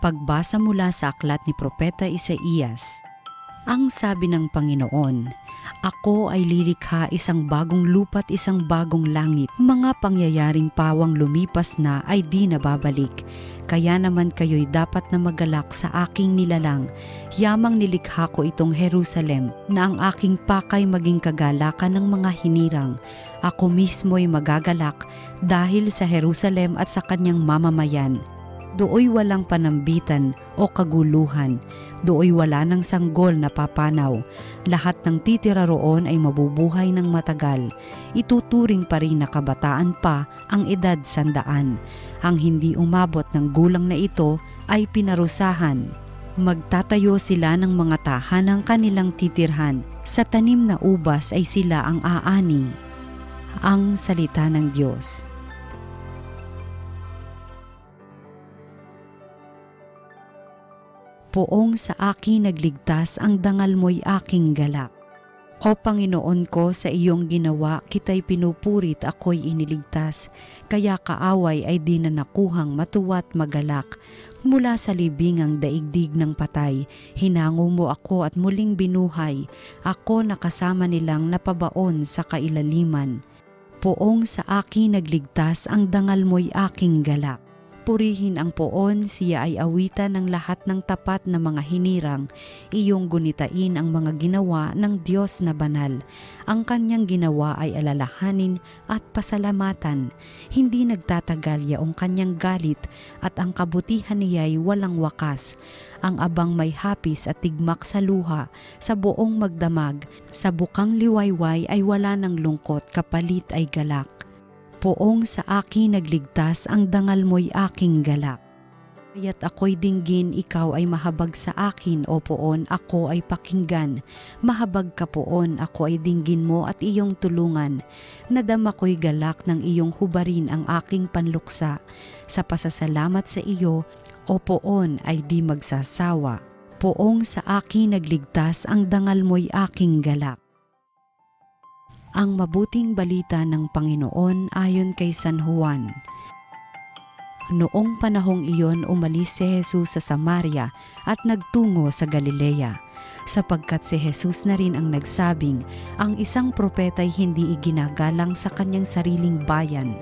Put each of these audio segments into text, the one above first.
Pagbasa mula sa aklat ni Propeta Isaías. Ang sabi ng Panginoon, Ako ay lilikha isang bagong lupa't isang bagong langit. Mga pangyayaring pawang lumipas na ay di nababalik. Kaya naman kayo'y dapat na magalak sa aking nilalang. Yamang nilikha ko itong Jerusalem na ang aking pakay maging kagalakan ng mga hinirang. Ako mismo'y magagalak dahil sa Jerusalem at sa kanyang mamamayan Dooy walang panambitan o kaguluhan. Dooy wala ng sanggol na papanaw. Lahat ng titira roon ay mabubuhay ng matagal. Ituturing pa rin na kabataan pa ang edad sandaan. Ang hindi umabot ng gulang na ito ay pinarusahan. Magtatayo sila ng mga tahanang kanilang titirhan. Sa tanim na ubas ay sila ang aani. Ang salita ng Diyos. Poong sa akin nagligtas ang dangal mo'y aking galak. O Panginoon ko, sa iyong ginawa, kita'y pinupurit ako'y iniligtas, kaya kaaway ay di na nakuhang matuwat magalak. Mula sa libingang daigdig ng patay, hinango mo ako at muling binuhay, ako nakasama nilang napabaon sa kailaliman. Poong sa akin nagligtas ang dangal mo'y aking galak. Purihin ang poon, siya ay awitan ng lahat ng tapat na mga hinirang. Iyong gunitain ang mga ginawa ng Diyos na banal. Ang kanyang ginawa ay alalahanin at pasalamatan. Hindi nagtatagal yaong kanyang galit at ang kabutihan niya ay walang wakas. Ang abang may hapis at tigmak sa luha, sa buong magdamag, sa bukang liwayway ay wala ng lungkot, kapalit ay galak Poong sa akin nagligtas, ang dangal mo'y aking galak. Kaya't ako'y dinggin, ikaw ay mahabag sa akin, o poon, ako ay pakinggan. Mahabag ka poon, ako ay dinggin mo at iyong tulungan. Nadama ko'y galak ng iyong hubarin ang aking panluksa. Sa pasasalamat sa iyo, o poon ay di magsasawa. Poong sa akin nagligtas, ang dangal mo'y aking galak ang mabuting balita ng Panginoon ayon kay San Juan. Noong panahong iyon umalis si Jesus sa Samaria at nagtungo sa Galilea, sapagkat si Jesus na rin ang nagsabing ang isang propeta'y hindi iginagalang sa kanyang sariling bayan.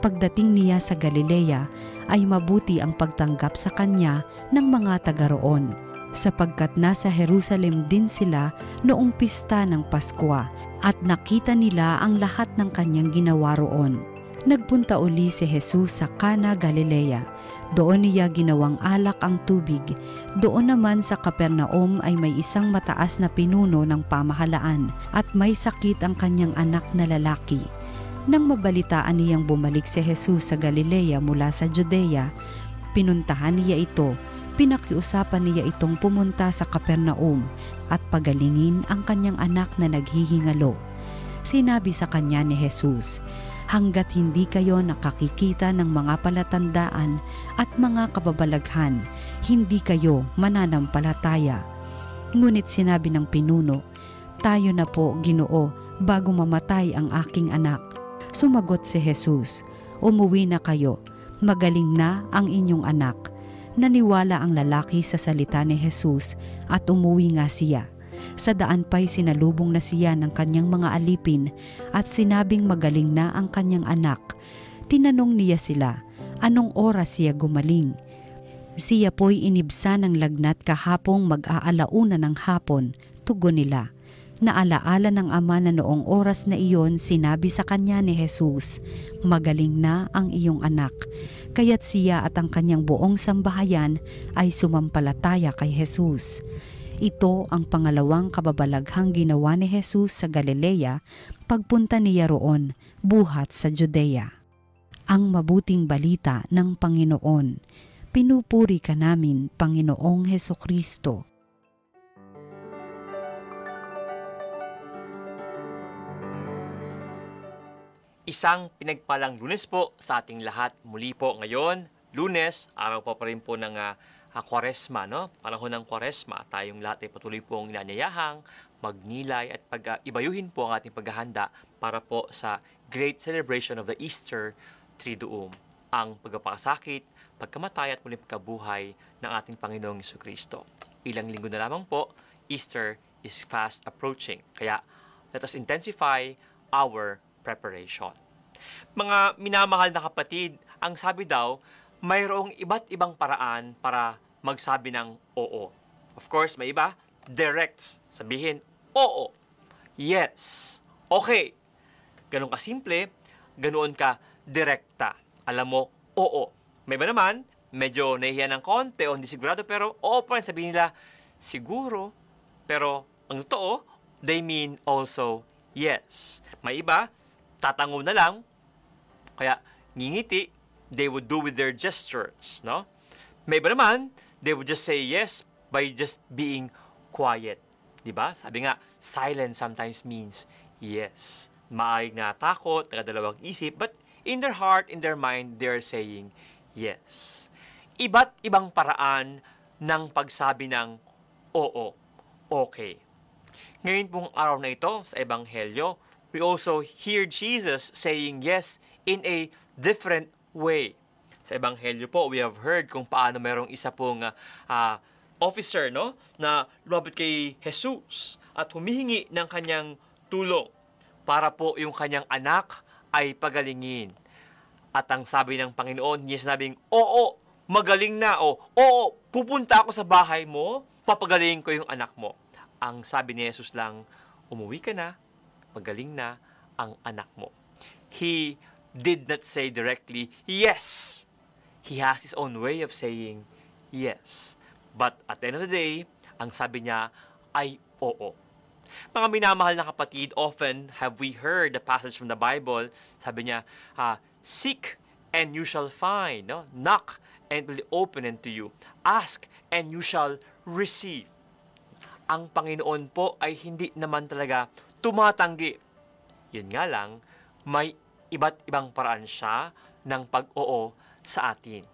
Pagdating niya sa Galilea ay mabuti ang pagtanggap sa kanya ng mga taga roon sapagkat nasa Jerusalem din sila noong pista ng Paskwa at nakita nila ang lahat ng kanyang ginawa roon. Nagpunta uli si Jesus sa Cana, Galilea. Doon niya ginawang alak ang tubig. Doon naman sa Kapernaum ay may isang mataas na pinuno ng pamahalaan at may sakit ang kanyang anak na lalaki. Nang mabalitaan niyang bumalik si Jesus sa Galilea mula sa Judea, pinuntahan niya ito Pinakiusapan niya itong pumunta sa Kapernaum at pagalingin ang kanyang anak na naghihingalo. Sinabi sa kanya ni Jesus, Hanggat hindi kayo nakakikita ng mga palatandaan at mga kababalaghan, hindi kayo mananampalataya. Ngunit sinabi ng pinuno, Tayo na po, ginoo, bago mamatay ang aking anak. Sumagot si Jesus, Umuwi na kayo, magaling na ang inyong anak Naniwala ang lalaki sa salita ni Jesus at umuwi nga siya. Sa daan pa'y sinalubong na siya ng kanyang mga alipin at sinabing magaling na ang kanyang anak. Tinanong niya sila, anong oras siya gumaling? Siya po'y inibsa ng lagnat kahapong mag-aalauna ng hapon, tugon nila. Naalaala ng ama na noong oras na iyon sinabi sa kanya ni Jesus, Magaling na ang iyong anak. Kaya't siya at ang kanyang buong sambahayan ay sumampalataya kay Jesus. Ito ang pangalawang kababalaghang ginawa ni Jesus sa Galilea pagpunta niya roon, buhat sa Judea. Ang mabuting balita ng Panginoon. Pinupuri ka namin, Panginoong Heso Kristo. Isang pinagpalang lunes po sa ating lahat. Muli po ngayon, lunes, araw pa pa rin po ng uh, kwaresma, no? Panahon ng kwaresma. Tayong lahat ay patuloy pong inanyayahang magnilay at pag-ibayuhin po ang ating paghahanda para po sa great celebration of the Easter Triduum. Ang pagpapakasakit, pagkamatay at muling pagkabuhay ng ating Panginoong Yesu Kristo. Ilang linggo na lamang po, Easter is fast approaching. Kaya, let us intensify our preparation. Mga minamahal na kapatid, ang sabi daw, mayroong iba't ibang paraan para magsabi ng oo. Of course, may iba, direct. Sabihin, oo. Yes. Okay. Ganun ka simple, ganoon ka direkta. Alam mo, oo. May ba naman, medyo nahihiya ng konti o hindi sigurado, pero oo pa rin sabihin nila, siguro. Pero ang totoo, they mean also yes. May iba, tatango na lang, kaya ngingiti, they would do with their gestures, no? May iba naman, they would just say yes by just being quiet. 'Di ba? Sabi nga, silence sometimes means yes. Maaaring natakot, nakadalawang isip, but in their heart, in their mind, they're saying yes. Iba't ibang paraan ng pagsabi ng oo, okay. Ngayon pong araw na ito sa Ebanghelyo, we also hear Jesus saying yes in a different way. Sa Ebanghelyo po, we have heard kung paano merong isa pong uh, officer no na lumapit kay Jesus at humihingi ng kanyang tulong para po yung kanyang anak ay pagalingin. At ang sabi ng Panginoon, niya sinabing, Oo, magaling na. O, oo, pupunta ako sa bahay mo, papagalingin ko yung anak mo. Ang sabi ni Jesus lang, umuwi ka na, magaling na ang anak mo. He did not say directly, yes. He has his own way of saying, yes. But at the end of the day, ang sabi niya ay oo. Mga minamahal na kapatid, often have we heard the passage from the Bible, sabi niya, uh, seek and you shall find, no? knock and it will be open unto you. Ask and you shall receive. Ang Panginoon po ay hindi naman talaga tumatanggi. Yun nga lang, may iba't ibang paraan siya ng pag-oo sa atin.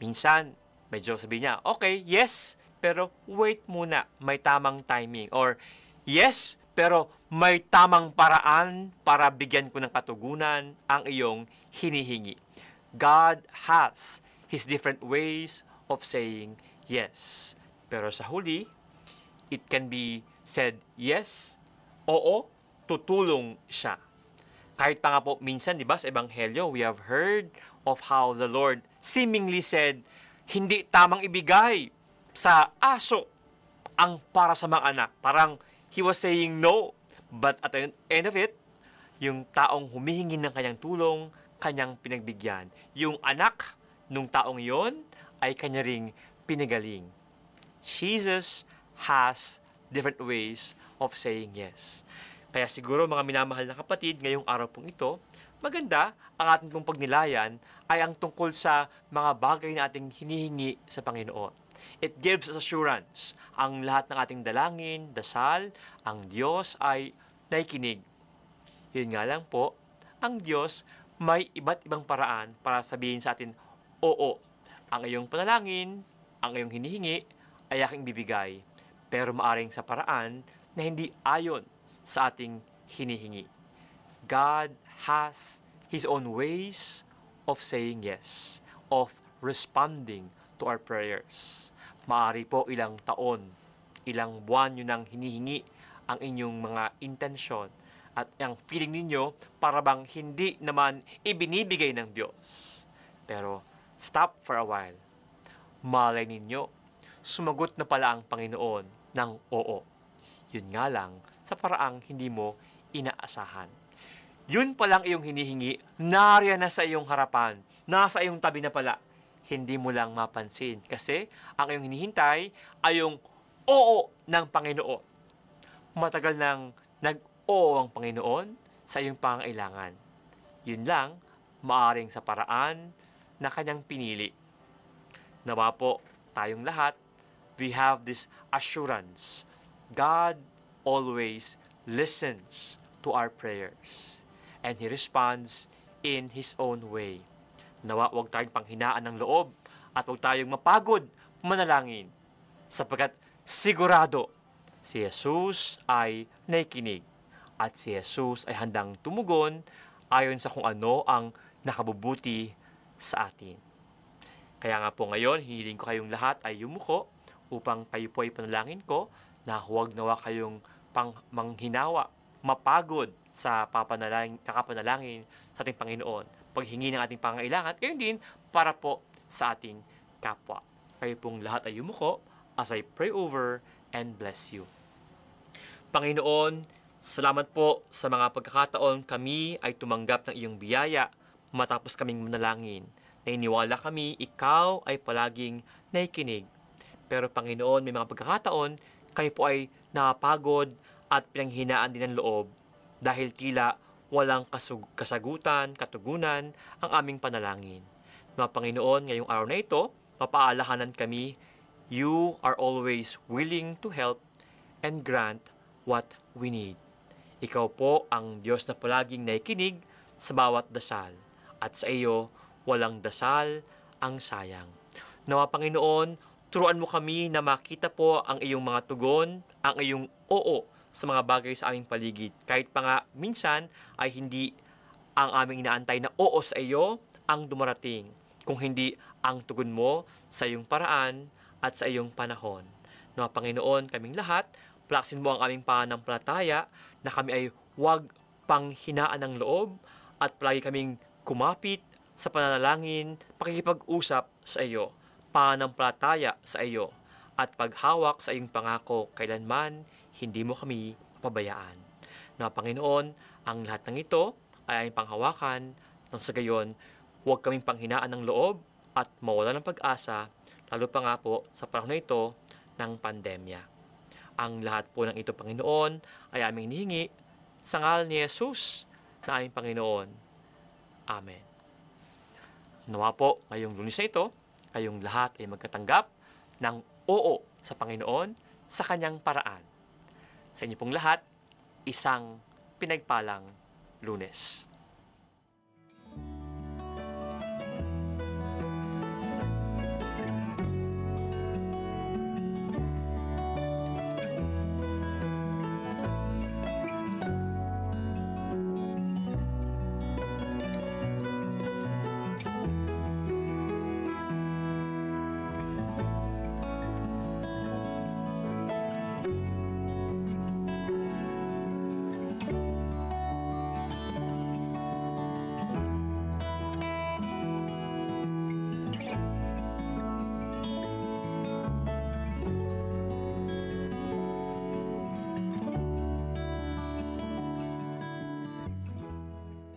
Minsan, medyo sabi niya, okay, yes, pero wait muna, may tamang timing. Or, yes, pero may tamang paraan para bigyan ko ng katugunan ang iyong hinihingi. God has His different ways of saying yes. Pero sa huli, it can be said yes, oo, tutulong siya. Kahit pa nga po minsan, di ba, sa Ebanghelyo, we have heard of how the Lord seemingly said, hindi tamang ibigay sa aso ang para sa mga anak. Parang he was saying no. But at the end of it, yung taong humihingi ng kanyang tulong, kanyang pinagbigyan. Yung anak nung taong yon ay kanya ring pinagaling. Jesus has different ways of saying yes. Kaya siguro mga minamahal na kapatid, ngayong araw pong ito, maganda ang ating pong pagnilayan ay ang tungkol sa mga bagay na ating hinihingi sa Panginoon. It gives us assurance. Ang lahat ng ating dalangin, dasal, ang Diyos ay naikinig. Yun nga lang po, ang Diyos may iba't ibang paraan para sabihin sa atin, oo, ang iyong panalangin, ang iyong hinihingi, ay aking bibigay. Pero maaring sa paraan na hindi ayon sa ating hinihingi. God has His own ways of saying yes, of responding to our prayers. Maari po ilang taon, ilang buwan nyo nang hinihingi ang inyong mga intensyon at ang feeling ninyo para bang hindi naman ibinibigay ng Diyos. Pero stop for a while. Malay ninyo, sumagot na pala ang Panginoon ng oo. Yun nga lang, sa paraang hindi mo inaasahan yun pa lang iyong hinihingi, nariyan na sa iyong harapan, nasa iyong tabi na pala. Hindi mo lang mapansin kasi ang iyong hinihintay ay yung oo ng Panginoon. Matagal nang nag-oo ang Panginoon sa iyong pangailangan. Yun lang, maaring sa paraan na kanyang pinili. Nawa po tayong lahat, we have this assurance. God always listens to our prayers and He responds in His own way. Nawa huwag tayong panghinaan ng loob at huwag tayong mapagod manalangin sapagkat sigurado si Jesus ay naikinig at si Jesus ay handang tumugon ayon sa kung ano ang nakabubuti sa atin. Kaya nga po ngayon, hihiling ko kayong lahat ay yumuko upang kayo po ay panalangin ko na huwag nawa kayong pang manghinawa, mapagod sa papanalangin, kakapanalangin sa ating Panginoon. Paghingi ng ating pangailangan, gayon din para po sa ating kapwa. Kayo pong lahat ay yumuko as I pray over and bless you. Panginoon, salamat po sa mga pagkakataon kami ay tumanggap ng iyong biyaya matapos kaming manalangin. Nainiwala kami, ikaw ay palaging naikinig. Pero Panginoon, may mga pagkakataon, kami po ay napagod at pinanghinaan din ng loob dahil tila walang kasug- kasagutan, katugunan ang aming panalangin. Mga Panginoon, ngayong araw na ito, mapaalahanan kami, you are always willing to help and grant what we need. Ikaw po ang Diyos na palaging naikinig sa bawat dasal. At sa iyo, walang dasal ang sayang. Nawa Panginoon, turuan mo kami na makita po ang iyong mga tugon, ang iyong oo sa mga bagay sa aming paligid. Kahit pa nga minsan ay hindi ang aming inaantay na oo sa iyo ang dumarating, kung hindi ang tugon mo sa iyong paraan at sa iyong panahon. Nawa Panginoon, kaming lahat, plaksin mo ang aming pananampalataya na kami ay huwag pang hinaan ng loob at palagi kaming kumapit sa pananalangin, pakikipag-usap sa iyo, pananampalataya sa iyo, at paghawak sa iyong pangako kailanman hindi mo kami pabayaan. Na Panginoon, ang lahat ng ito ay aming panghawakan nang sa gayon, huwag kaming panghinaan ng loob at mawala ng pag-asa, lalo pa nga po sa panahon na ito ng pandemya. Ang lahat po ng ito, Panginoon, ay aming hinihingi sa ngal ni Jesus na aming Panginoon. Amen. Nawa po ngayong lunes na ito, kayong lahat ay magkatanggap ng oo sa Panginoon sa kanyang paraan. Sa inyo pong lahat, isang pinagpalang lunes.